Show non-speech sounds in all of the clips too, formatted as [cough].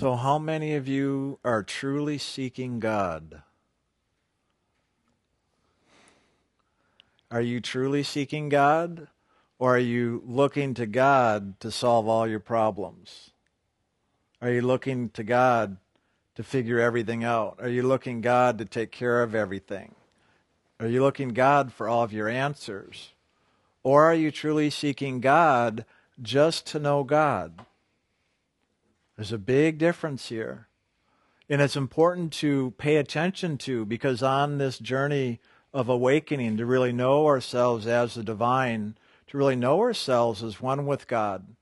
So, how many of you are truly seeking God? Are you truly seeking God? Or are you looking to God to solve all your problems? Are you looking to God to figure everything out? Are you looking God to take care of everything? Are you looking God for all of your answers? Or are you truly seeking God just to know God? There's a big difference here. And it's important to pay attention to because on this journey of awakening, to really know ourselves as the divine, to really know ourselves as one with God,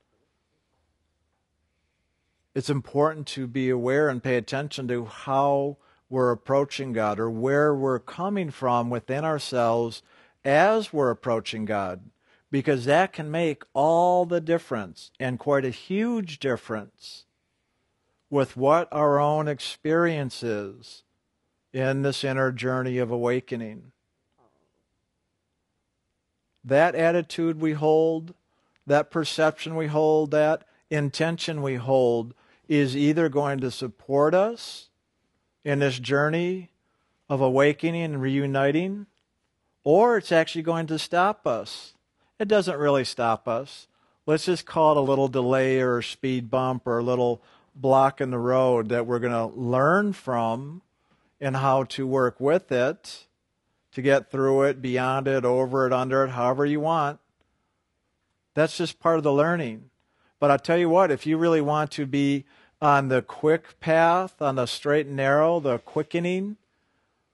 it's important to be aware and pay attention to how we're approaching God or where we're coming from within ourselves as we're approaching God, because that can make all the difference and quite a huge difference with what our own experience is in this inner journey of awakening. That attitude we hold, that perception we hold, that intention we hold is either going to support us in this journey of awakening and reuniting, or it's actually going to stop us. It doesn't really stop us. Let's just call it a little delay or a speed bump or a little block in the road that we're going to learn from and how to work with it to get through it, beyond it, over it, under it, however you want. That's just part of the learning. But I'll tell you what, if you really want to be on the quick path, on the straight and narrow, the quickening,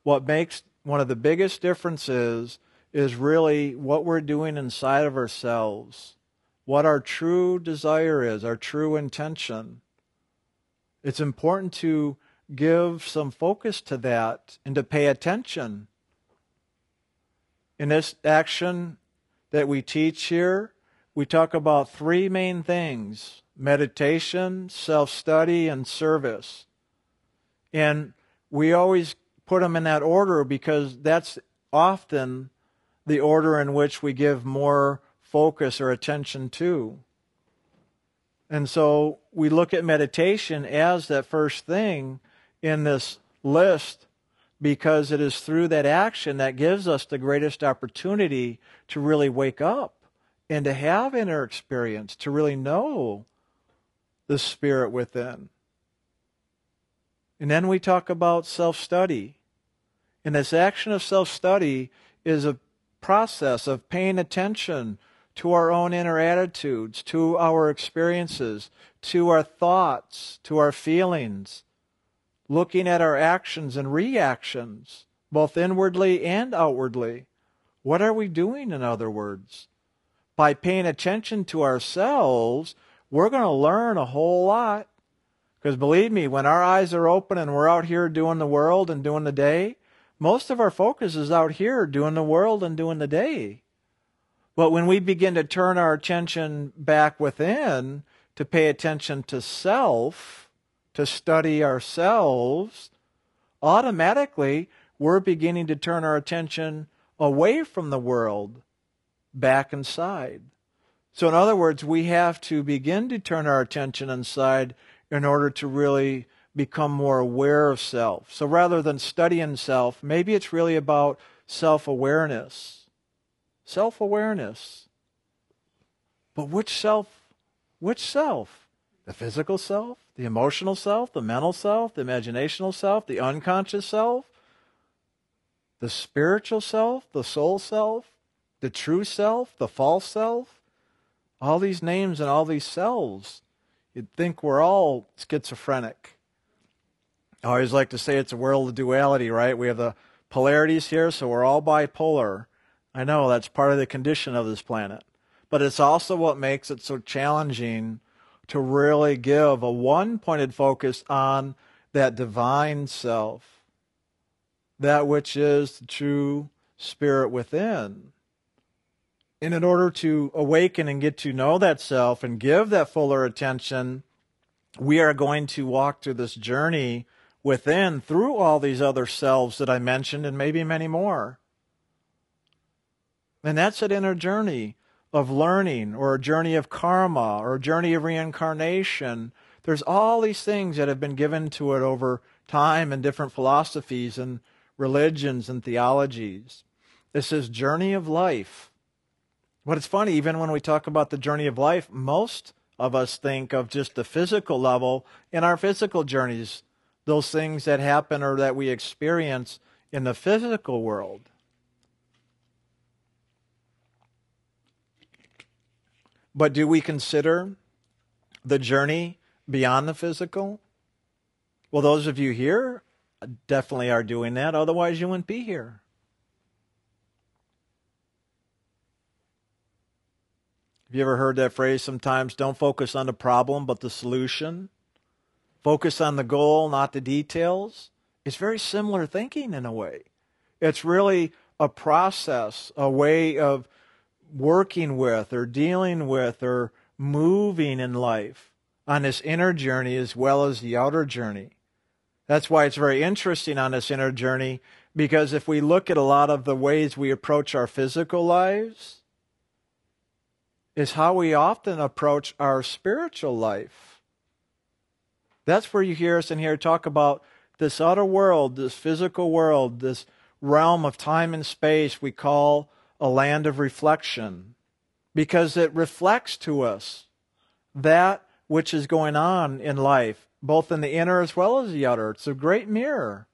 what makes one of the biggest differences is really what we're doing inside of ourselves, what our true desire is, our true intention. It's important to give some focus to that and to pay attention. In this action that we teach here, we talk about three main things meditation, self study, and service. And we always put them in that order because that's often the order in which we give more focus or attention to. And so we look at meditation as that first thing in this list because it is through that action that gives us the greatest opportunity to really wake up and to have inner experience, to really know the spirit within. And then we talk about self study. And this action of self study is a process of paying attention to our own inner attitudes, to our experiences, to our thoughts, to our feelings, looking at our actions and reactions, both inwardly and outwardly. What are we doing, in other words? By paying attention to ourselves, we're going to learn a whole lot. Because believe me, when our eyes are open and we're out here doing the world and doing the day, most of our focus is out here doing the world and doing the day. But when we begin to turn our attention back within to pay attention to self, to study ourselves, automatically we're beginning to turn our attention away from the world back inside. So, in other words, we have to begin to turn our attention inside in order to really become more aware of self. So, rather than studying self, maybe it's really about self awareness self awareness. But which self? Which self? The physical self, the emotional self, the mental self, the imaginational self, the unconscious self, the spiritual self, the soul self, the true self, the false self? All these names and all these selves. You'd think we're all schizophrenic. I always like to say it's a world of duality, right? We have the polarities here, so we're all bipolar. I know that's part of the condition of this planet. But it's also what makes it so challenging to really give a one pointed focus on that divine self, that which is the true spirit within. And in order to awaken and get to know that self and give that fuller attention, we are going to walk through this journey within through all these other selves that I mentioned and maybe many more. And that's an inner journey of learning or a journey of karma or a journey of reincarnation There's all these things that have been given to it over time and different philosophies and religions and theologies. This is journey of life. But it's funny, even when we talk about the journey of life, most of us think of just the physical level in our physical journeys, those things that happen or that we experience in the physical world. But do we consider the journey beyond the physical? Well, those of you here definitely are doing that. Otherwise, you wouldn't be here. Have you ever heard that phrase sometimes? Don't focus on the problem, but the solution. Focus on the goal, not the details. It's very similar thinking in a way. It's really a process, a way of working with or dealing with or moving in life on this inner journey as well as the outer journey. That's why it's very interesting on this inner journey because if we look at a lot of the ways we approach our physical lives, is how we often approach our spiritual life. That's where you hear us in here talk about this outer world, this physical world, this realm of time and space we call a land of reflection because it reflects to us that which is going on in life, both in the inner as well as the outer. It's a great mirror,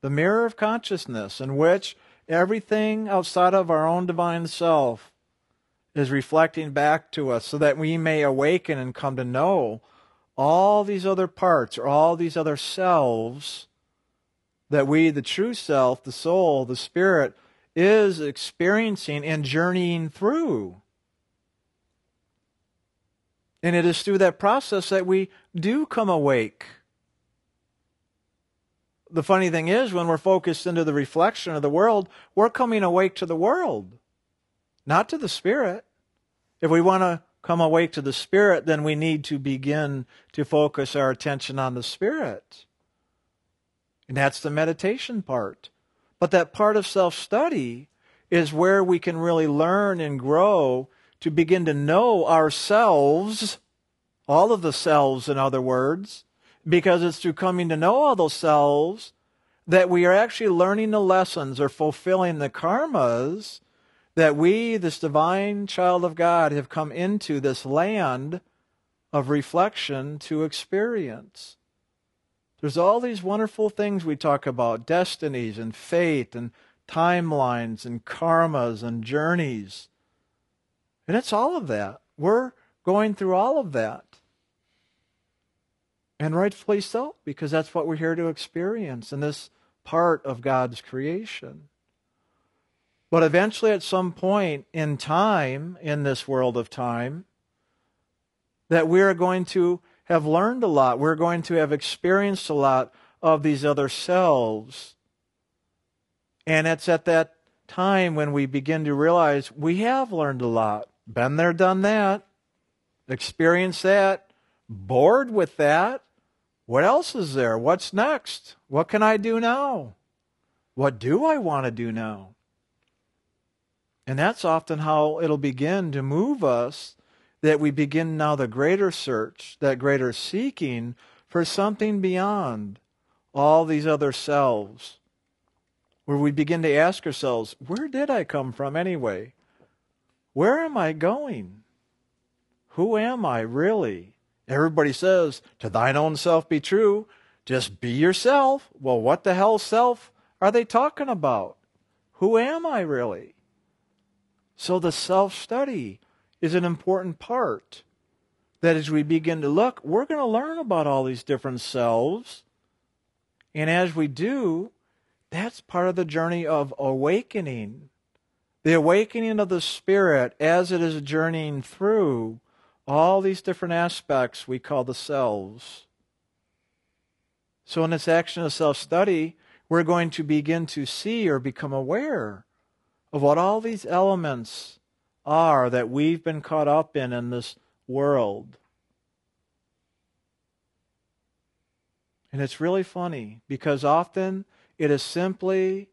the mirror of consciousness, in which everything outside of our own divine self is reflecting back to us so that we may awaken and come to know all these other parts or all these other selves that we, the true self, the soul, the spirit, is experiencing and journeying through. And it is through that process that we do come awake. The funny thing is, when we're focused into the reflection of the world, we're coming awake to the world, not to the Spirit. If we want to come awake to the Spirit, then we need to begin to focus our attention on the Spirit. And that's the meditation part. But that part of self study is where we can really learn and grow to begin to know ourselves, all of the selves, in other words, because it's through coming to know all those selves that we are actually learning the lessons or fulfilling the karmas that we, this divine child of God, have come into this land of reflection to experience. There's all these wonderful things we talk about destinies and fate and timelines and karmas and journeys. And it's all of that. We're going through all of that. And rightfully so, because that's what we're here to experience in this part of God's creation. But eventually, at some point in time, in this world of time, that we are going to have learned a lot. We're going to have experienced a lot of these other selves. And it's at that time when we begin to realize we have learned a lot. Been there, done that, experienced that, bored with that. What else is there? What's next? What can I do now? What do I want to do now? And that's often how it'll begin to move us that we begin now the greater search, that greater seeking for something beyond all these other selves, where we begin to ask ourselves, where did I come from anyway? Where am I going? Who am I really? Everybody says, to thine own self be true. Just be yourself. Well, what the hell self are they talking about? Who am I really? So the self study is an important part. That as we begin to look, we're going to learn about all these different selves. And as we do, that's part of the journey of awakening. The awakening of the Spirit as it is journeying through all these different aspects we call the selves. So, in this action of self study, we're going to begin to see or become aware of what all these elements are that we've been caught up in in this world. And it's really funny because often it is simply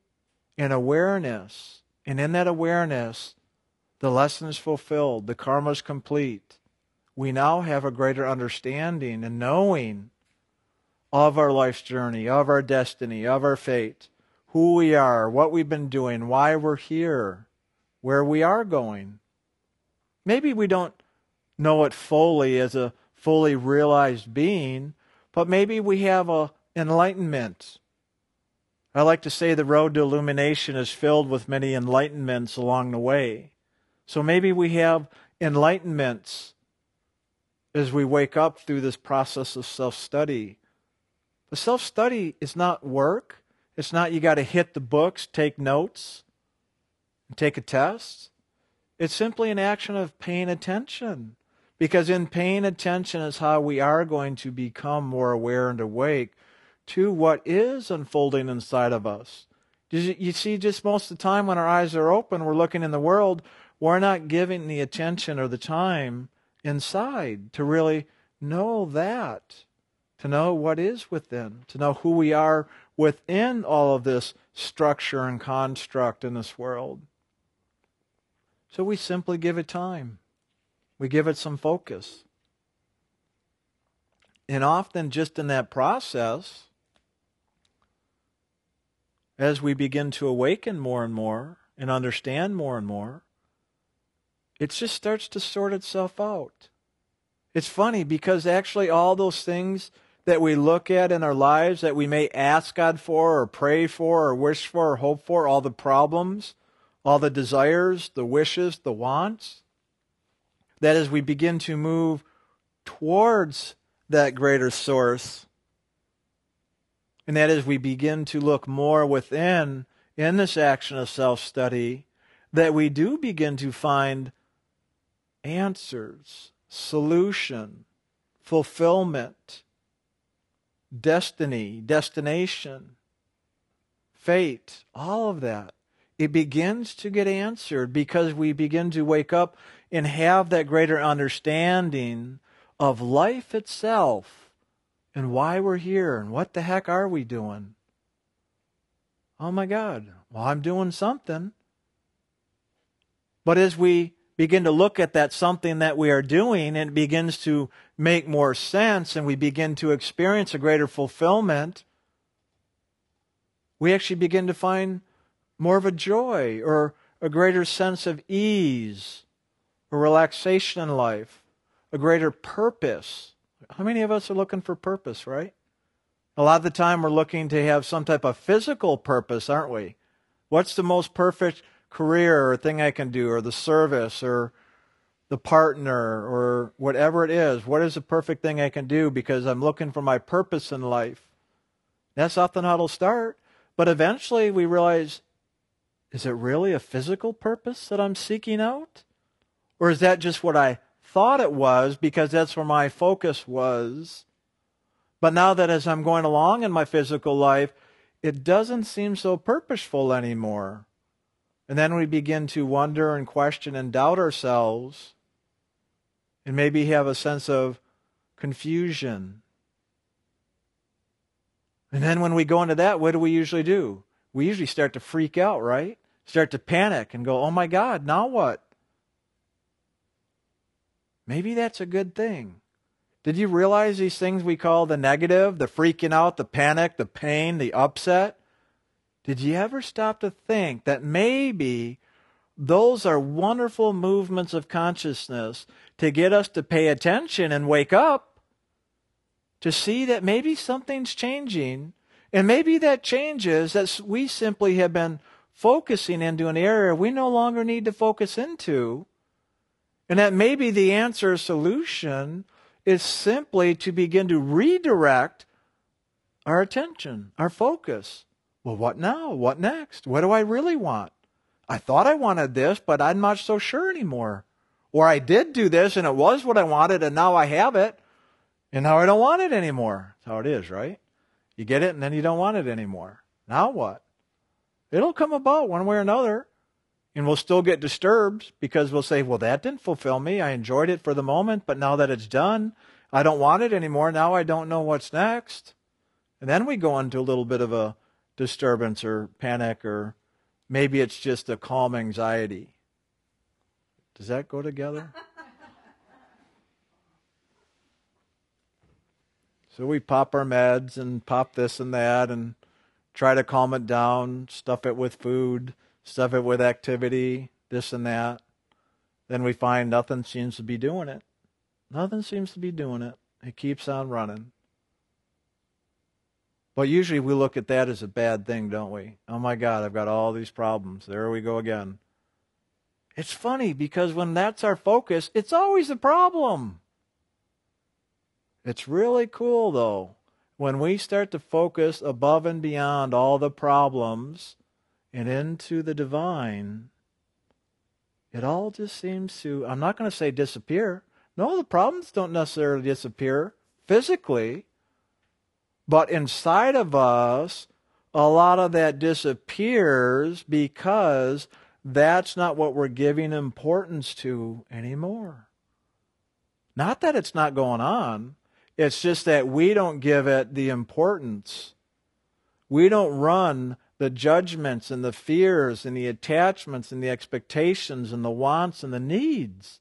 an awareness. And in that awareness, the lesson is fulfilled, the karma is complete. we now have a greater understanding and knowing of our life's journey, of our destiny, of our fate, who we are, what we've been doing, why we're here, where we are going. Maybe we don't know it fully as a fully realized being, but maybe we have a enlightenment. I like to say the road to illumination is filled with many enlightenments along the way. So maybe we have enlightenments as we wake up through this process of self study. But self study is not work. It's not you got to hit the books, take notes, and take a test. It's simply an action of paying attention. Because in paying attention is how we are going to become more aware and awake to what is unfolding inside of us. You see, just most of the time when our eyes are open, we're looking in the world, we're not giving the attention or the time inside to really know that, to know what is within, to know who we are within all of this structure and construct in this world. So we simply give it time. We give it some focus. And often, just in that process, as we begin to awaken more and more and understand more and more, it just starts to sort itself out. It's funny because actually, all those things that we look at in our lives that we may ask God for, or pray for, or wish for, or hope for, all the problems, all the desires, the wishes, the wants, that as we begin to move towards that greater source, and that as we begin to look more within in this action of self study, that we do begin to find answers, solution, fulfillment, destiny, destination, fate, all of that. It begins to get answered because we begin to wake up and have that greater understanding of life itself and why we're here and what the heck are we doing. Oh my God, well, I'm doing something. But as we begin to look at that something that we are doing it begins to make more sense and we begin to experience a greater fulfillment, we actually begin to find more of a joy or a greater sense of ease or relaxation in life, a greater purpose. How many of us are looking for purpose, right? A lot of the time we're looking to have some type of physical purpose, aren't we? What's the most perfect career or thing I can do, or the service, or the partner, or whatever it is. What is the perfect thing I can do because I'm looking for my purpose in life? That's often how it'll start. But eventually we realize is it really a physical purpose that I'm seeking out? Or is that just what I thought it was because that's where my focus was? But now that as I'm going along in my physical life, it doesn't seem so purposeful anymore. And then we begin to wonder and question and doubt ourselves and maybe have a sense of confusion. And then when we go into that, what do we usually do? We usually start to freak out, right? Start to panic and go, oh my God, now what? Maybe that's a good thing. Did you realize these things we call the negative, the freaking out, the panic, the pain, the upset? Did you ever stop to think that maybe those are wonderful movements of consciousness to get us to pay attention and wake up to see that maybe something's changing and maybe that changes that we simply have been focusing into an area we no longer need to focus into and that maybe the answer or solution is simply to begin to redirect our attention, our focus well, what now? What next? What do I really want? I thought I wanted this, but I'm not so sure anymore. Or I did do this and it was what I wanted and now I have it and now I don't want it anymore. That's how it is, right? You get it and then you don't want it anymore. Now what? It'll come about one way or another. And we'll still get disturbed because we'll say, well, that didn't fulfill me. I enjoyed it for the moment, but now that it's done, I don't want it anymore. Now I don't know what's next. And then we go into a little bit of a disturbance or panic, or maybe it's just a calm anxiety. Does that go together? [laughs] So we pop our meds and pop this and that and try to calm it down, stuff it with food, stuff it with activity, this and that. Then we find nothing seems to be doing it. Nothing seems to be doing it. It keeps on running. But usually we look at that as a bad thing, don't we? Oh my God, I've got all these problems. There we go again. It's funny because when that's our focus, it's always a problem. It's really cool though. When we start to focus above and beyond all the problems and into the divine, it all just seems to, I'm not going to say disappear. No, the problems don't necessarily disappear physically, but inside of us, a lot of that disappears because that's not what we're giving importance to anymore. Not that it's not going on, it's just that we don't give it the importance. We don't run the judgments and the fears and the attachments and the expectations and the wants and the needs.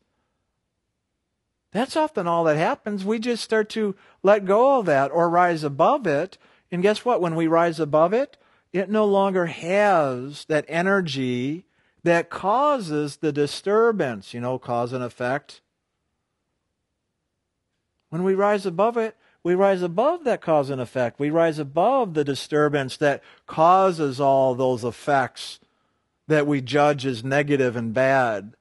That's often all that happens. We just start to let go of that or rise above it. And guess what? When we rise above it, it no longer has that energy that causes the disturbance, you know, cause and effect. When we rise above it, we rise above that cause and effect. We rise above the disturbance that causes all those effects that we judge as negative and bad.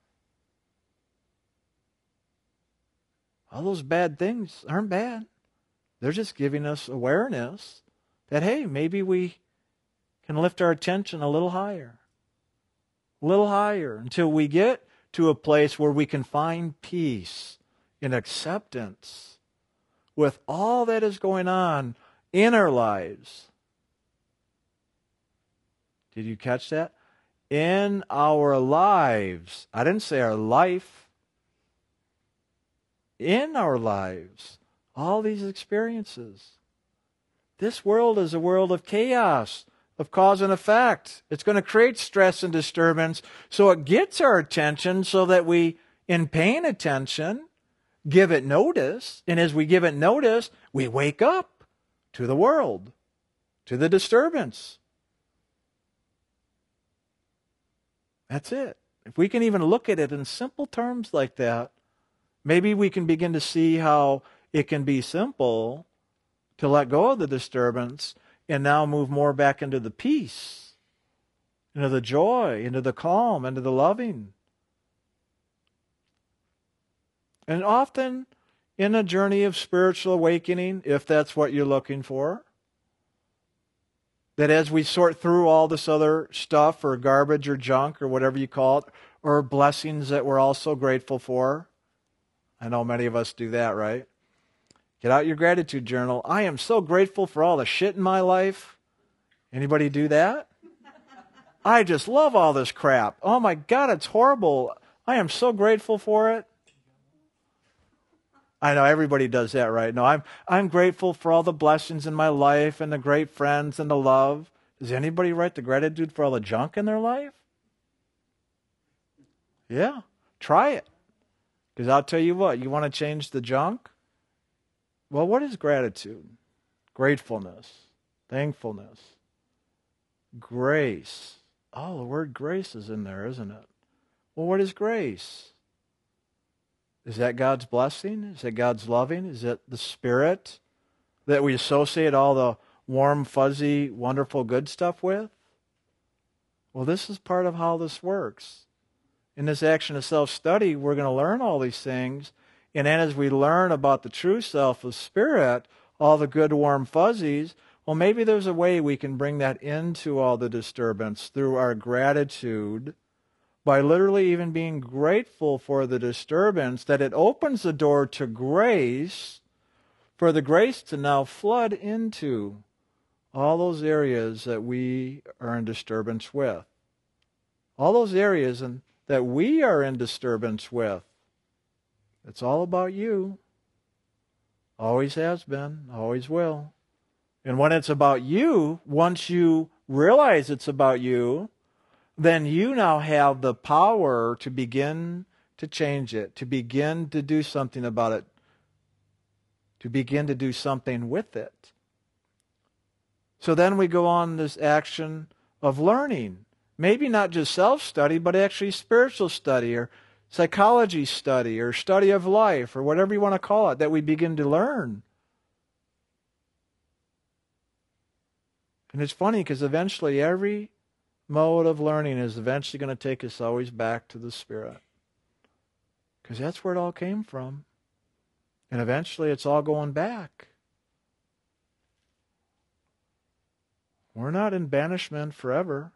All those bad things aren't bad. They're just giving us awareness that, hey, maybe we can lift our attention a little higher, a little higher until we get to a place where we can find peace and acceptance with all that is going on in our lives. Did you catch that? In our lives. I didn't say our life. In our lives. All these experiences. This world is a world of chaos, of cause and effect. It's going to create stress and disturbance. So it gets our attention so that we, in paying attention, give it notice. And as we give it notice, we wake up to the world, to the disturbance. That's it. If we can even look at it in simple terms like that, maybe we can begin to see how it can be simple to let go of the disturbance and now move more back into the peace, into the joy, into the calm, into the loving. And often in a journey of spiritual awakening, if that's what you're looking for, that as we sort through all this other stuff or garbage or junk or whatever you call it, or blessings that we're also grateful for, I know many of us do that, right? Get out your gratitude journal. I am so grateful for all the shit in my life. Anybody do that? I just love all this crap. Oh my God, it's horrible. I am so grateful for it. I know everybody does that, right? No, I'm I'm grateful for all the blessings in my life and the great friends and the love. Does anybody write the gratitude for all the junk in their life? Yeah, try it. Because I'll tell you what, you want to change the junk? Well, what is gratitude? Gratefulness, thankfulness, grace. Oh, the word grace is in there, isn't it? Well, what is grace? Is that God's blessing? Is that God's loving? Is it the Spirit that we associate all the warm, fuzzy, wonderful, good stuff with? Well, this is part of how this works. In this action of self study, we're going to learn all these things. And then as we learn about the true self of Spirit, all the good, warm fuzzies, well, maybe there's a way we can bring that into all the disturbance through our gratitude by literally even being grateful for the disturbance, that it opens the door to grace, for the grace to now flood into all those areas that we are in disturbance with. All those areas and that we are in disturbance with. It's all about you. Always has been, always will. And when it's about you, once you realize it's about you, then you now have the power to begin to change it, to begin to do something about it, to begin to do something with it. So then we go on this action of learning. Maybe not just self study, but actually spiritual study or psychology study or study of life or whatever you want to call it that we begin to learn. And it's funny because eventually every mode of learning is eventually going to take us always back to the Spirit. Because that's where it all came from. And eventually it's all going back. We're not in banishment forever.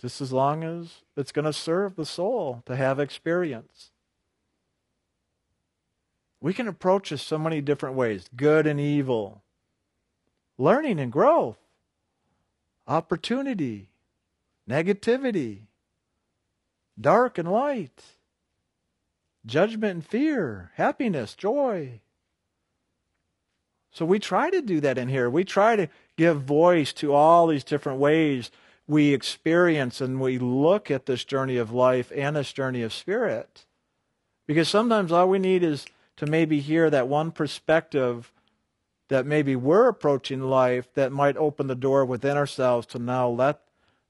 Just as long as it's going to serve the soul to have experience. We can approach this so many different ways good and evil, learning and growth, opportunity, negativity, dark and light, judgment and fear, happiness, joy. So we try to do that in here. We try to give voice to all these different ways we experience and we look at this journey of life and this journey of spirit. Because sometimes all we need is to maybe hear that one perspective that maybe we're approaching life that might open the door within ourselves to now let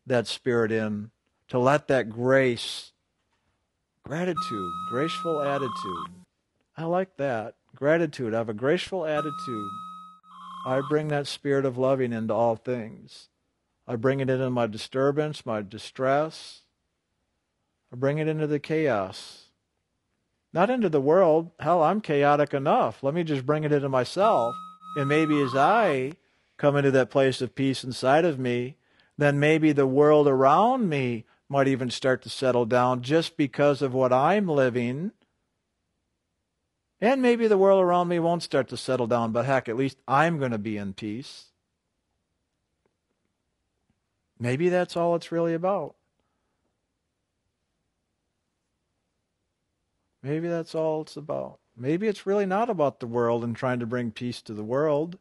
that spirit in, to let that grace, gratitude, graceful attitude. I like that. Gratitude. I have a graceful attitude. I bring that spirit of loving into all things. I bring it into my disturbance, my distress. I bring it into the chaos. Not into the world. Hell, I'm chaotic enough. Let me just bring it into myself. And maybe as I come into that place of peace inside of me, then maybe the world around me might even start to settle down just because of what I'm living. And maybe the world around me won't start to settle down, but heck, at least I'm going to be in peace. Maybe that's all it's really about. Maybe that's all it's about. Maybe it's really not about the world and trying to bring peace to the world.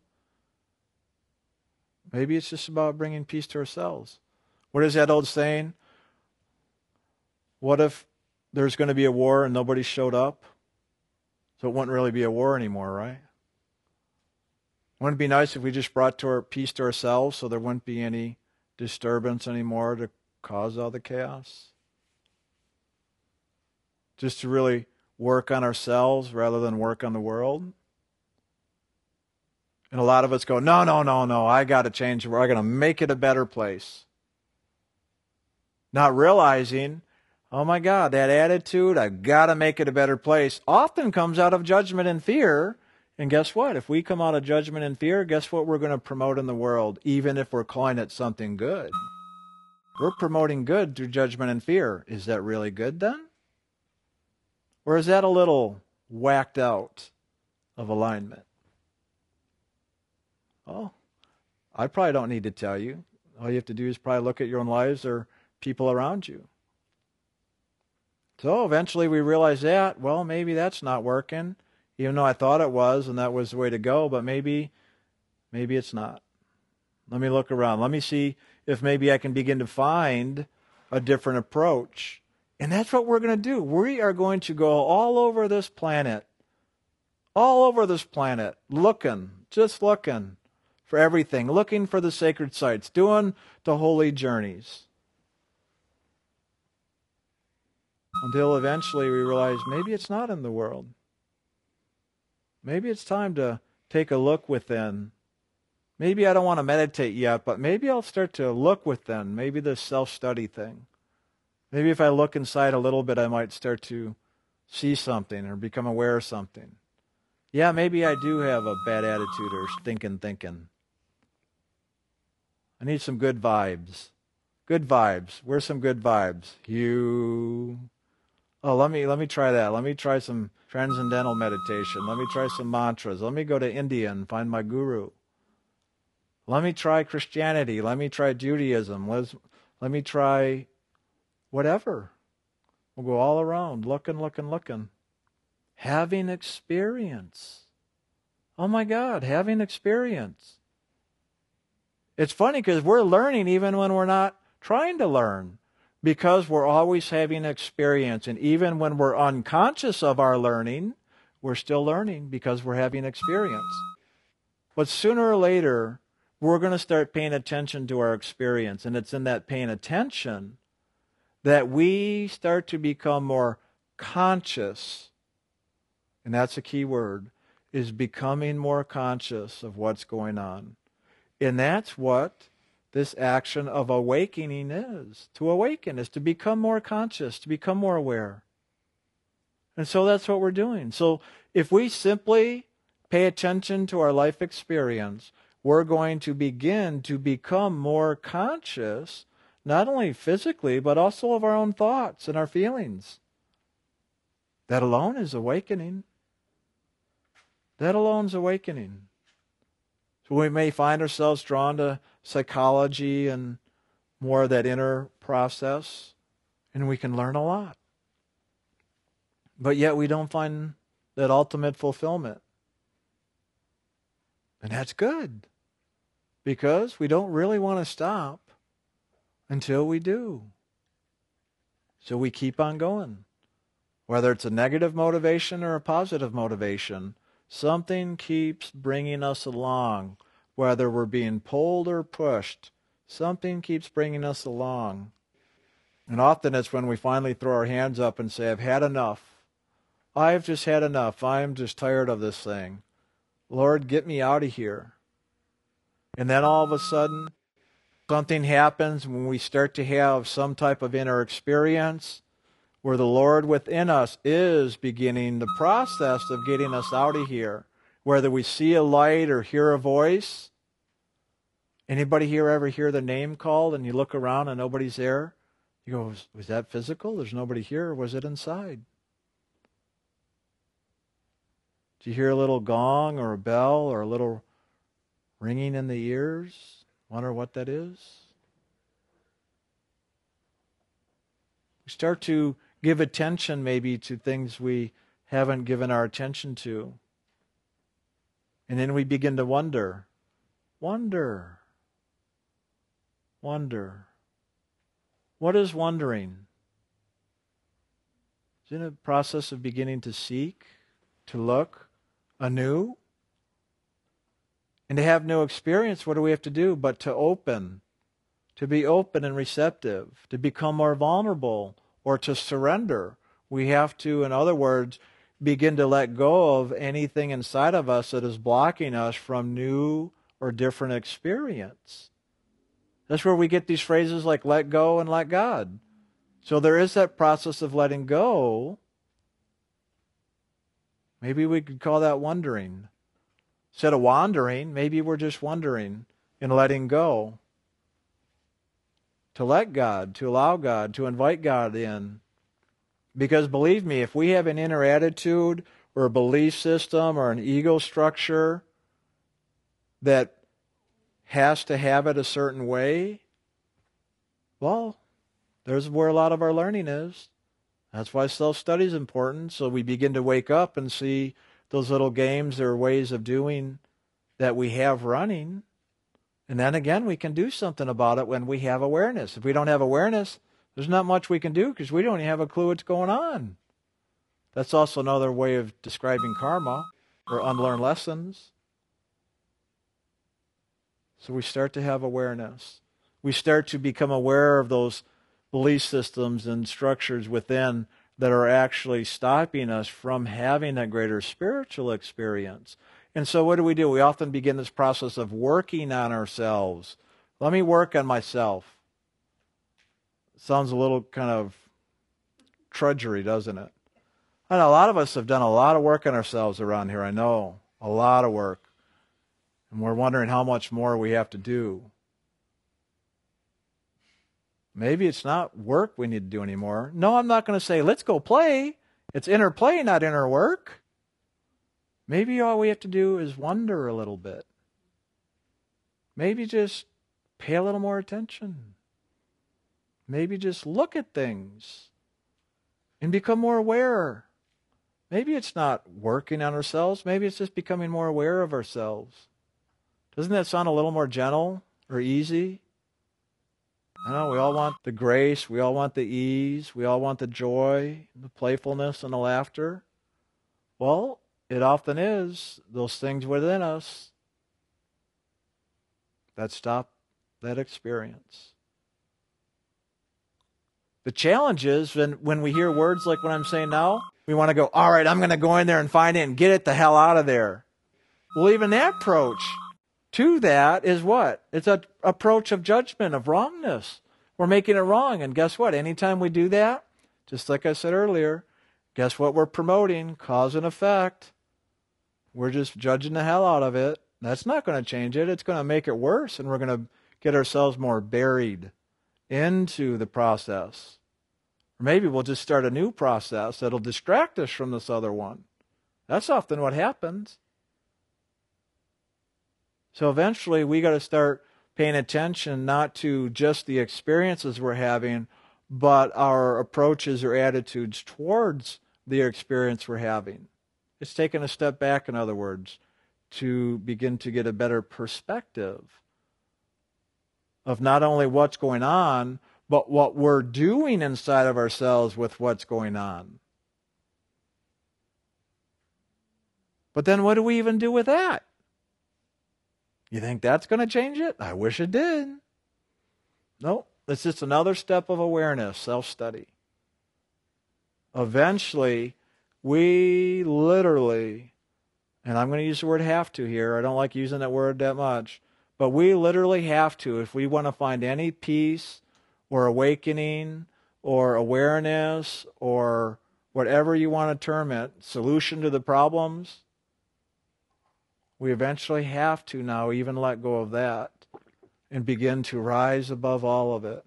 Maybe it's just about bringing peace to ourselves. What is that old saying? What if there's going to be a war and nobody showed up? So it wouldn't really be a war anymore, right? Wouldn't it be nice if we just brought to our peace to ourselves so there wouldn't be any disturbance anymore to cause all the chaos? Just to really work on ourselves rather than work on the world. And a lot of us go, no, no, no, no, I got to change the world. I got to make it a better place. Not realizing, oh my God, that attitude, I've got to make it a better place, often comes out of judgment and fear. And guess what? If we come out of judgment and fear, guess what we're going to promote in the world, even if we're calling it something good? We're promoting good through judgment and fear. Is that really good then? Or is that a little whacked out of alignment? Oh, I probably don't need to tell you. All you have to do is probably look at your own lives or people around you. So eventually we realize that, well, maybe that's not working, even though I thought it was and that was the way to go, but maybe maybe it's not. Let me look around. Let me see if maybe I can begin to find a different approach and that's what we're going to do. We are going to go all over this planet, all over this planet, looking, just looking for everything, looking for the sacred sites, doing the holy journeys. Until eventually we realize maybe it's not in the world. Maybe it's time to take a look within. Maybe I don't want to meditate yet, but maybe I'll start to look within. Maybe this self study thing. Maybe if I look inside a little bit, I might start to see something or become aware of something. Yeah, maybe I do have a bad attitude or stinking thinking. I need some good vibes. Good vibes. Where's some good vibes? You. Oh, let me let me try that. Let me try some transcendental meditation. Let me try some mantras. Let me go to India and find my guru. Let me try Christianity. Let me try Judaism. Let's, let me try whatever. We'll go all around, looking, looking, looking. Having experience. Oh my God, having experience. It's funny because we're learning even when we're not trying to learn because we're always having experience. And even when we're unconscious of our learning, We're still learning because we're having experience. But sooner or later, we're going to start paying attention to our experience. And it's in that paying attention that we start to become more conscious. And that's a key word is becoming more conscious of what's going on. And that's what this action of awakening is. To awaken is to become more conscious, to become more aware. And so that's what we're doing. So if we simply pay attention to our life experience, we're going to begin to become more conscious, not only physically, but also of our own thoughts and our feelings. That alone is awakening. That alone is awakening. So we may find ourselves drawn to psychology and more of that inner process, and we can learn a lot. But yet we don't find that ultimate fulfillment. And that's good because we don't really want to stop until we do. So we keep on going. Whether it's a negative motivation or a positive motivation, something keeps bringing us along. Whether we're being pulled or pushed, something keeps bringing us along. And often it's when we finally throw our hands up and say, I've had enough. I've just had enough. I'm just tired of this thing. Lord, get me out of here. And then all of a sudden, something happens when we start to have some type of inner experience where the Lord within us is beginning the process of getting us out of here. Whether we see a light or hear a voice. Anybody here ever hear the name called and you look around and nobody's there? You go, was, was that physical? There's nobody here. Was it inside? Do you hear a little gong or a bell or a little ringing in the ears? Wonder what that is? We start to give attention maybe to things we haven't given our attention to. And then we begin to wonder, wonder, wonder. What is wondering? Is it a process of beginning to seek, to look, anew. And to have no experience, what do we have to do but to open, to be open and receptive, to become more vulnerable, or to surrender? We have to, in other words, begin to let go of anything inside of us that is blocking us from new or different experience. That's where we get these phrases like let go and let God. So there is that process of letting go Maybe we could call that wondering. Instead of wandering, maybe we're just wondering and letting go. To let God, to allow God, to invite God in. Because believe me, if we have an inner attitude or a belief system or an ego structure that has to have it a certain way, well, there's where a lot of our learning is. That's why self study is important. So we begin to wake up and see those little games or ways of doing that we have running. And then again, we can do something about it when we have awareness. If we don't have awareness, there's not much we can do because we don't have a clue what's going on. That's also another way of describing karma or unlearned lessons. So we start to have awareness. We start to become aware of those belief systems and structures within that are actually stopping us from having a greater spiritual experience. And so, what do we do? We often begin this process of working on ourselves. Let me work on myself. Sounds a little kind of trudgery, doesn't it? Know a lot of us have done a lot of work on ourselves around here. I know a lot of work. And we're wondering how much more we have to do. Maybe it's not work we need to do anymore. No, I'm not going to say, let's go play. It's inner play, not inner work. Maybe all we have to do is wonder a little bit. Maybe just pay a little more attention. Maybe just look at things and become more aware. Maybe it's not working on ourselves. Maybe it's just becoming more aware of ourselves. Doesn't that sound a little more gentle or easy? Know we all want the grace, we all want the ease, we all want the joy, the playfulness, and the laughter. Well, it often is those things within us that stop that experience. The challenge is when, when we hear words like what I'm saying now, we want to go, all right, I'm going to go in there and find it and get it the hell out of there. Well, even that approach to that is what? It's an approach of judgment, of wrongness. We're making it wrong. And guess what? Anytime we do that, just like I said earlier, guess what we're promoting? Cause and effect. We're just judging the hell out of it. That's not going to change it. It's going to make it worse, and we're going to get ourselves more buried into the process. Or maybe we'll just start a new process that'll distract us from this other one. That's often what happens. So eventually we got to start paying attention not to just the experiences we're having, but our approaches or attitudes towards the experience we're having. It's taking a step back, in other words, to begin to get a better perspective of not only what's going on, but what we're doing inside of ourselves with what's going on. But then what do we even do with that? You think that's going to change it? I wish it did. No, it's just another step of awareness, self study. Eventually, we literally, and I'm going to use the word have to here, I don't like using that word that much, but we literally have to, if we want to find any peace or awakening or awareness or whatever you want to term it, solution to the problems, we eventually have to now even let go of that and begin to rise above all of it.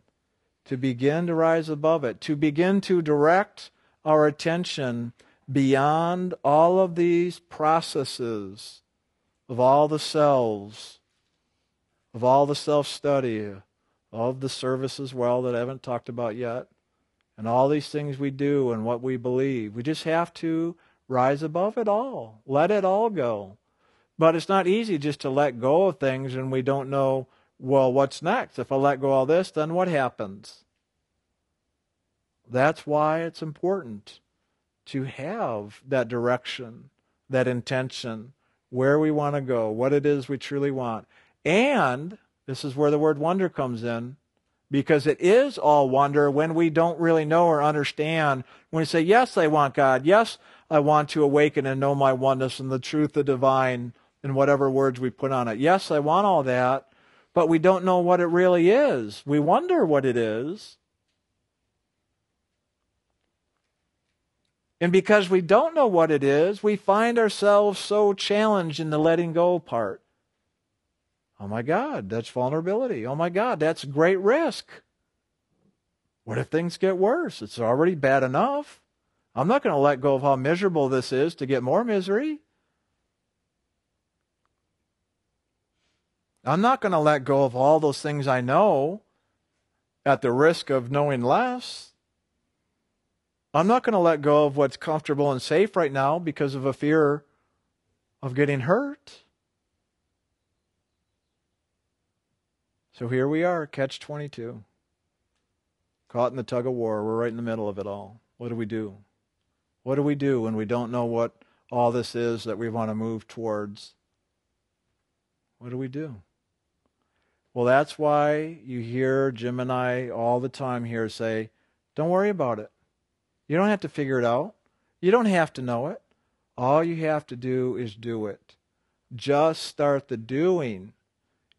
To begin to rise above it. To begin to direct our attention beyond all of these processes of all the selves, of all the self study, of the service as well that I haven't talked about yet, and all these things we do and what we believe. We just have to rise above it all, let it all go. But it's not easy just to let go of things and we don't know, well, what's next? If I let go of all this, then what happens? That's why it's important to have that direction, that intention, where we want to go, what it is we truly want. And this is where the word wonder comes in, because it is all wonder when we don't really know or understand. When we say, Yes, I want God. Yes, I want to awaken and know my oneness and the truth, the divine, and whatever words we put on it. Yes, I want all that, but we don't know what it really is. We wonder what it is. And because we don't know what it is, we find ourselves so challenged in the letting go part. Oh my God, that's vulnerability. Oh my God, that's great risk. What if things get worse? It's already bad enough. I'm not going to let go of how miserable this is to get more misery. I'm not going to let go of all those things I know at the risk of knowing less. I'm not going to let go of what's comfortable and safe right now because of a fear of getting hurt. So here we are, catch 22. Caught in the tug of war. We're right in the middle of it all. What do we do? What do we do when we don't know what all this is that we want to move towards? What do we do? Well, that's why you hear Jim and I all the time here say, don't worry about it. You don't have to figure it out. You don't have to know it. All you have to do is do it. Just start the doing.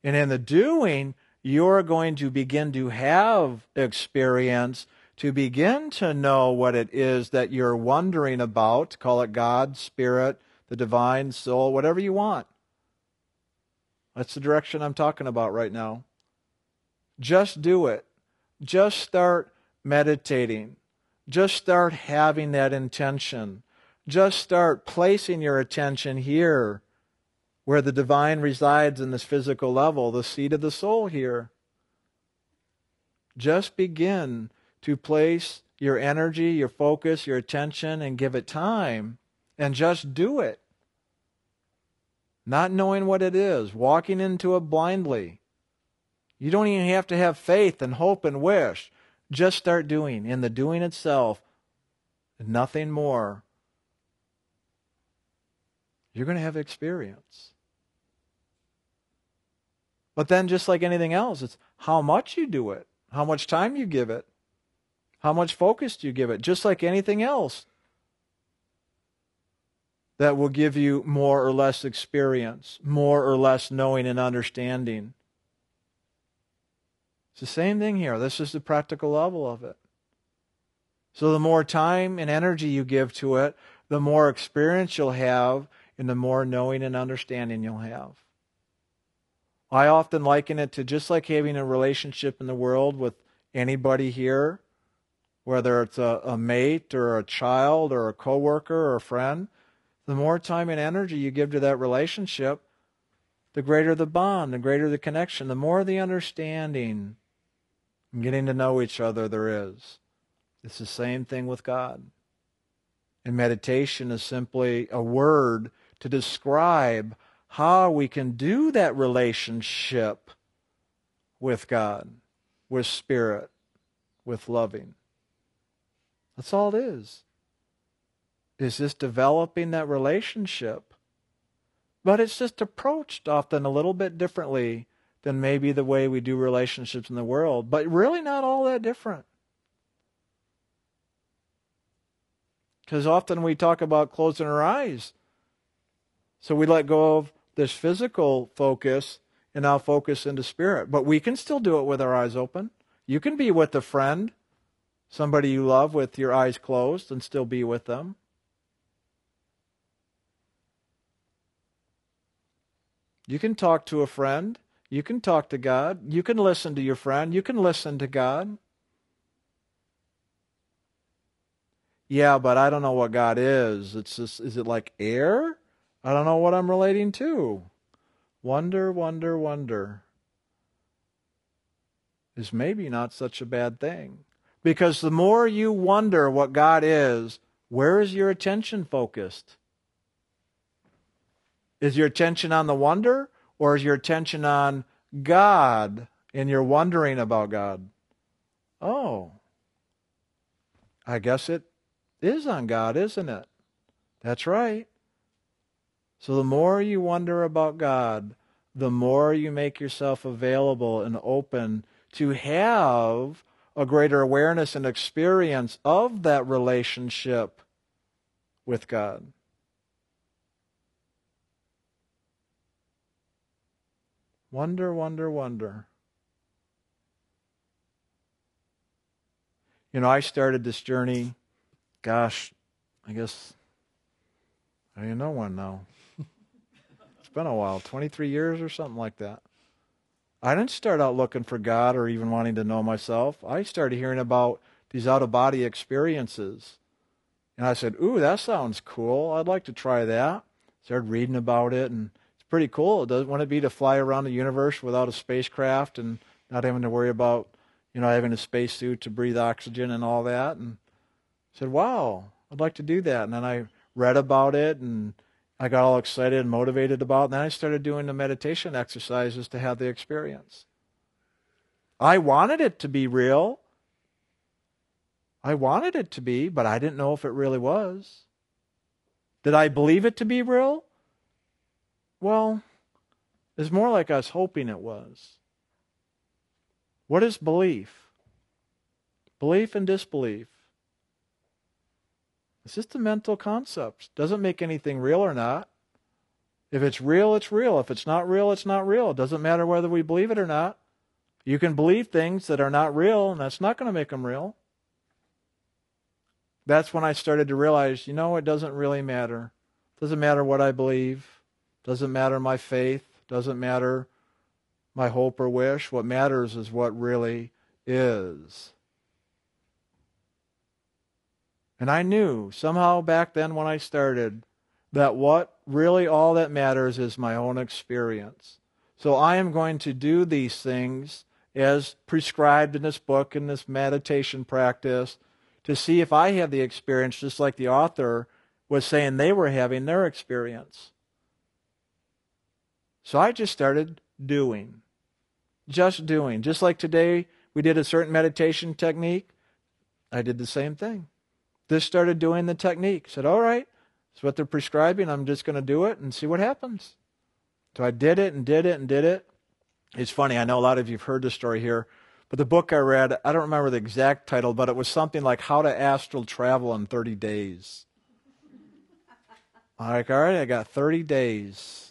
And in the doing, you're going to begin to have experience to begin to know what it is that you're wondering about. Call it God, Spirit, the divine soul, whatever you want. That's the direction I'm talking about right now. Just do it. Just start meditating. Just start having that intention. Just start placing your attention here where the divine resides in this physical level, the seat of the soul here. Just begin to place your energy, your focus, your attention, and give it time, and just do it. Not knowing what it is, walking into it blindly. You don't even have to have faith and hope and wish. Just start doing. In the doing itself, nothing more. you're going to have experience. But then, just like anything else, it's how much you do it, how much time you give it, how much focus do you give it, just like anything else that will give you more or less experience, more or less knowing and understanding. It's the same thing here. This is the practical level of it. So the more time and energy you give to it, the more experience you'll have and the more knowing and understanding you'll have. I often liken it to just like having a relationship in the world with anybody here, whether it's a, a mate or a child or a coworker or a friend the more time and energy you give to that relationship, the greater the bond, the greater the connection, the more the understanding and getting to know each other there is. It's the same thing with God. And meditation is simply a word to describe how we can do that relationship with God, with Spirit, with loving. That's all it is is just developing that relationship. But it's just approached often a little bit differently than maybe the way we do relationships in the world, but really not all that different. Because often we talk about closing our eyes. So we let go of this physical focus and now focus into spirit. But we can still do it with our eyes open. You can be with a friend, somebody you love, with your eyes closed and still be with them. You can talk to a friend. You can talk to God. You can listen to your friend. You can listen to God. Yeah, but I don't know what God is. It's just, is it like air? I don't know what I'm relating to. Wonder, wonder, wonder is maybe not such a bad thing. Because the more you wonder what God is, where is your attention focused? Is your attention on the wonder or is your attention on God and you're wondering about God? Oh, I guess it is on God, isn't it? That's right. So the more you wonder about God, the more you make yourself available and open to have a greater awareness and experience of that relationship with God. Wonder, wonder, wonder. You know, I started this journey, gosh, I guess, I don't know when now. [laughs] it's been a while, 23 years or something like that. I didn't start out looking for God or even wanting to know myself. I started hearing about these out of body experiences. And I said, Ooh, that sounds cool. I'd like to try that. Started reading about it and pretty cool. Does want it be to fly around the universe without a spacecraft and not having to worry about, you know, having a spacesuit to breathe oxygen and all that. And I said, wow, I'd like to do that. And then I read about it and I got all excited and motivated about it. And then I started doing the meditation exercises to have the experience. I wanted it to be real. I wanted it to be, but I didn't know if it really was. Did I believe it to be real? Well, it's more like us hoping it was. What is belief? Belief and disbelief. It's just a mental concept. Doesn't make anything real or not. If it's real, it's real. If it's not real, it's not real. It doesn't matter whether we believe it or not. You can believe things that are not real, and that's not going to make them real. That's when I started to realize, you know, it doesn't really matter. It doesn't matter what I believe. Doesn't matter my faith, doesn't matter my hope or wish. What matters is what really is. And I knew somehow back then when I started that what really all that matters is my own experience. So I am going to do these things as prescribed in this book in this meditation practice to see if I have the experience just like the author was saying they were having their experience. So I just started doing. Just doing. Just like today we did a certain meditation technique, I did the same thing. Just started doing the technique. Said, all right, It's what they're prescribing. I'm just going to do it and see what happens. So I did it and did it and did it. It's funny. I know a lot of you have heard the story here, but the book I read, I don't remember the exact title, but it was something like How to Astral Travel in 30 Days. I'm like, all right, I got 30 days.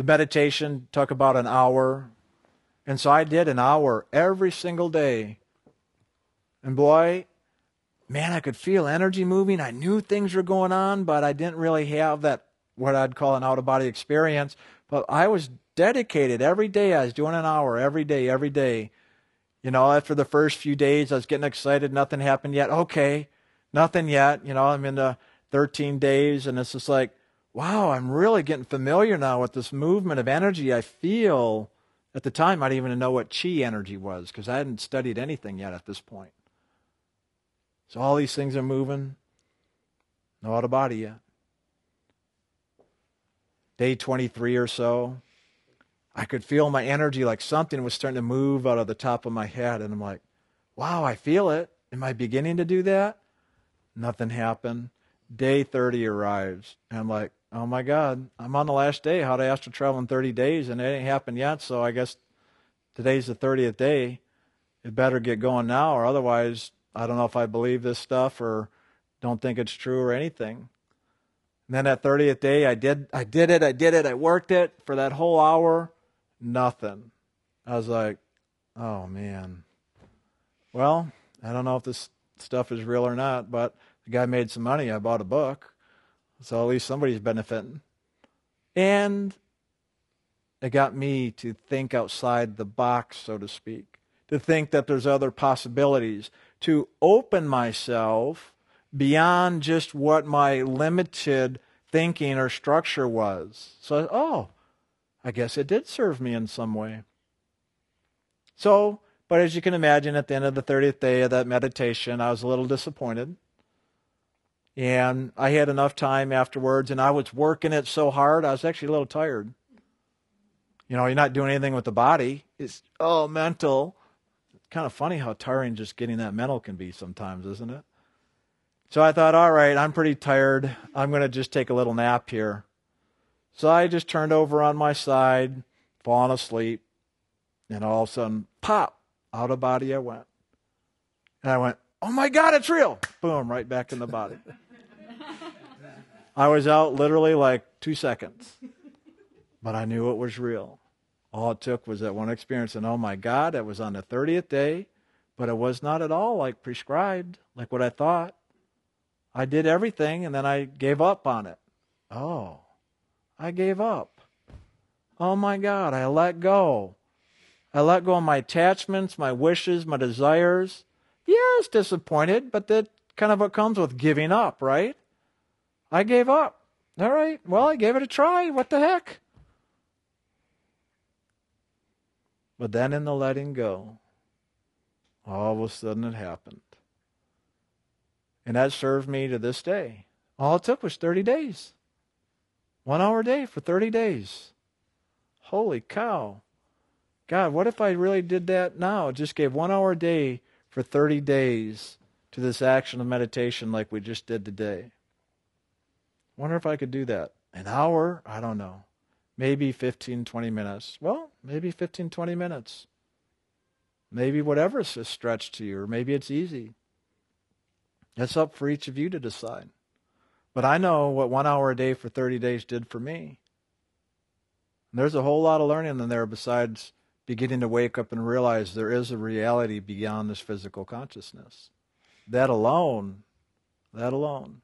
The meditation took about an hour. And so I did an hour every single day. And boy, man, I could feel energy moving. I knew things were going on, but I didn't really have that, what I'd call an out of body experience. But I was dedicated every day. I was doing an hour every day, every day. You know, after the first few days, I was getting excited. Nothing happened yet. Okay, nothing yet. You know, I'm into 13 days, and it's just like, wow, I'm really getting familiar now with this movement of energy. I feel at the time, I didn't even know what chi energy was because I hadn't studied anything yet at this point. So all these things are moving. No out of body yet. Day 23 or so, I could feel my energy like something was starting to move out of the top of my head. And I'm like, wow, I feel it. Am I beginning to do that? Nothing happened. Day 30 arrives. And I'm like, oh my God, I'm on the last day. How'd to astral travel in 30 days? And it ain't happened yet. So I guess today's the 30th day. It better get going now, or otherwise I don't know if I believe this stuff or don't think it's true or anything. And then that 30th day, I did, I did it, I did it, I worked it for that whole hour, nothing. I was like, oh man. Well, I don't know if this stuff is real or not, but the guy made some money. I bought a book. So at least somebody's benefiting. And it got me to think outside the box, so to speak, to think that there's other possibilities, to open myself beyond just what my limited thinking or structure was. So, oh, I guess it did serve me in some way. So, but as you can imagine, at the end of the 30th day of that meditation, I was a little disappointed. And I had enough time afterwards, and I was working it so hard, I was actually a little tired. You know, you're not doing anything with the body, it's all mental It's kind of funny how tiring just getting that mental can be sometimes, isn't it? So I thought, all right, I'm pretty tired. I'm going to just take a little nap here. So I just turned over on my side, falling asleep, and all of a sudden, pop, out of body I went. And I went, oh my God, it's real. Boom, right back in the body. [laughs] I was out literally like two seconds, but I knew it was real. All it took was that one experience, and oh my God, it was on the 30th day, but it was not at all like prescribed, like what I thought. I did everything, and then I gave up on it. Oh, I gave up. Oh my God, I let go. I let go of my attachments, my wishes, my desires. Yes, disappointed, but that kind of what comes with giving up, right? I gave up. All right, well, I gave it a try. What the heck? But then in the letting go, all of a sudden it happened. And that served me to this day. All it took was 30 days. One hour a day for 30 days. Holy cow. God, what if I really did that now? Just gave one hour a day for 30 days to this action of meditation like we just did today. Wonder if I could do that. An hour? I don't know maybe 15, 20 minutes. Well, maybe 15, 20 minutes. Maybe whatever's a stretch to you, or maybe it's easy. It's up for each of you to decide. But I know what one hour a day for 30 days did for me. And there's a whole lot of learning in there besides beginning to wake up and realize there is a reality beyond this physical consciousness. That alone, that alone.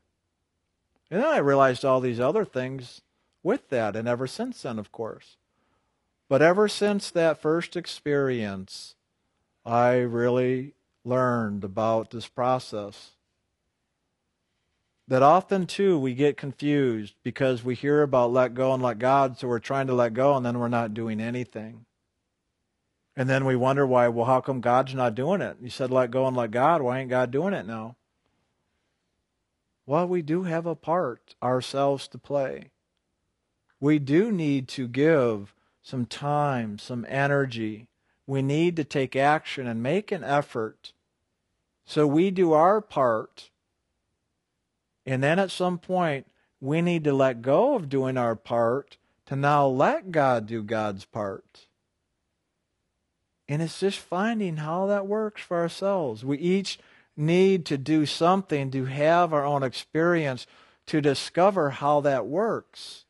And then I realized all these other things with that, and ever since then, of course. But ever since that first experience, I really learned about this process. That often, too, we get confused because we hear about let go and let God, so we're trying to let go and then we're not doing anything. And then we wonder why, well, how come God's not doing it? You said let go and let God. Why ain't God doing it now? Well, we do have a part ourselves to play we do need to give some time, some energy. We need to take action and make an effort. So we do our part. And then at some point, we need to let go of doing our part to now let God do God's part. And it's just finding how that works for ourselves. We each need to do something to have our own experience to discover how that works,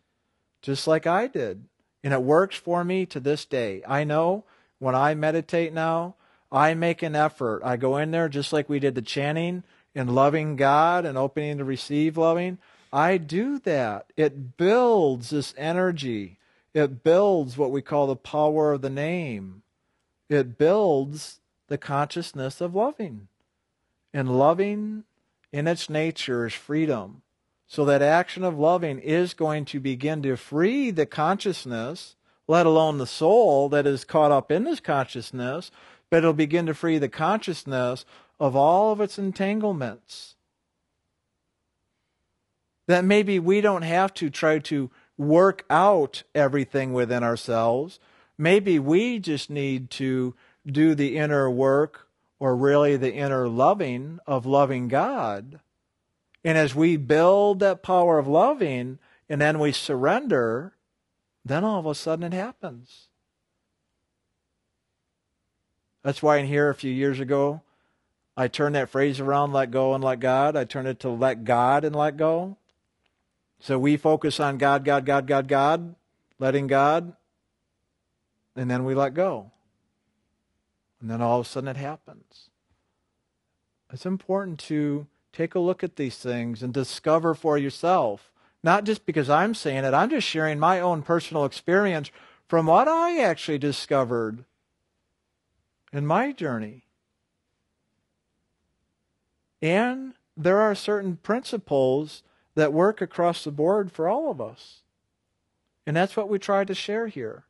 just like I did. And it works for me to this day. I know when I meditate now, I make an effort. I go in there just like we did the chanting and loving God and opening to receive loving. I do that. It builds this energy. It builds what we call the power of the name. It builds the consciousness of loving. And loving in its nature is freedom. So that action of loving is going to begin to free the consciousness, let alone the soul that is caught up in this consciousness, but it'll begin to free the consciousness of all of its entanglements. That maybe we don't have to try to work out everything within ourselves. Maybe we just need to do the inner work or really the inner loving of loving God and as we build that power of loving and then we surrender, then all of a sudden it happens. That's why in here a few years ago, I turned that phrase around, let go and let God. I turned it to let God and let go. So we focus on God, God, God, God, God, letting God, and then we let go. And then all of a sudden it happens. It's important to Take a look at these things and discover for yourself. Not just because I'm saying it, I'm just sharing my own personal experience from what I actually discovered in my journey. And there are certain principles that work across the board for all of us. And that's what we try to share here.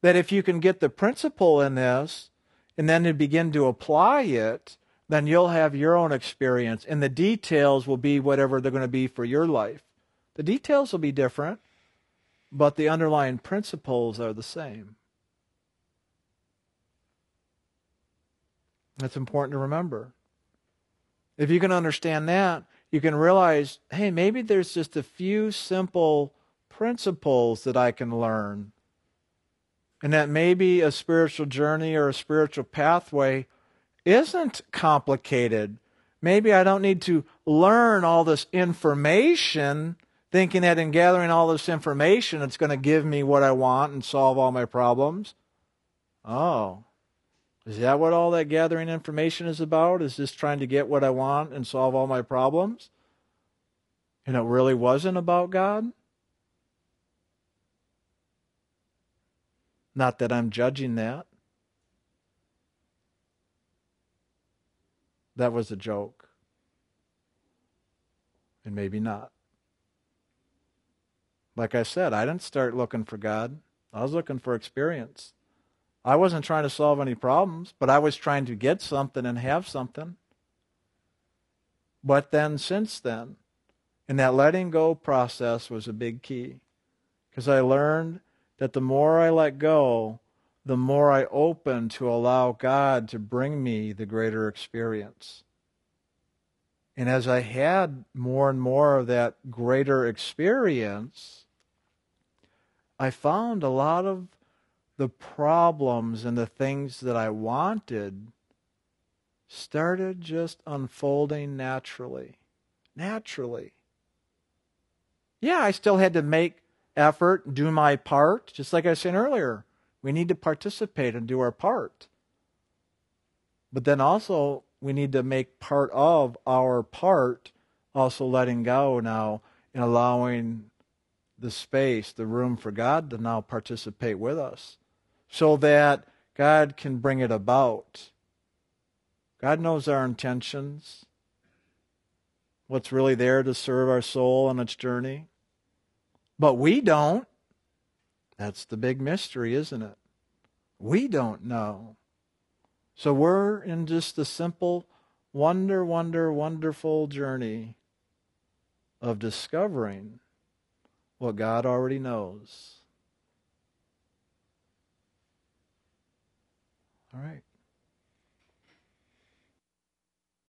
That if you can get the principle in this and then to begin to apply it, then you'll have your own experience, and the details will be whatever they're going to be for your life. The details will be different, but the underlying principles are the same. That's important to remember. If you can understand that, you can realize hey, maybe there's just a few simple principles that I can learn. And that maybe a spiritual journey or a spiritual pathway isn't complicated. Maybe I don't need to learn all this information, thinking that in gathering all this information, it's going to give me what I want and solve all my problems. Oh, is that what all that gathering information is about? Is just trying to get what I want and solve all my problems? And it really wasn't about God? Not that I'm judging that. that was a joke. And maybe not. Like I said, I didn't start looking for God. I was looking for experience. I wasn't trying to solve any problems, but I was trying to get something and have something. But then, since then, and that letting go process was a big key because I learned that the more I let go, the more I open to allow God to bring me the greater experience. And as I had more and more of that greater experience, I found a lot of the problems and the things that I wanted started just unfolding naturally. Naturally. Yeah, I still had to make effort, do my part, just like I said earlier. We need to participate and do our part. But then also, we need to make part of our part also letting go now and allowing the space, the room for God to now participate with us so that God can bring it about. God knows our intentions, what's really there to serve our soul on its journey. But we don't. That's the big mystery, isn't it? We don't know. So we're in just the simple, wonder, wonder, wonderful journey of discovering what God already knows. All right.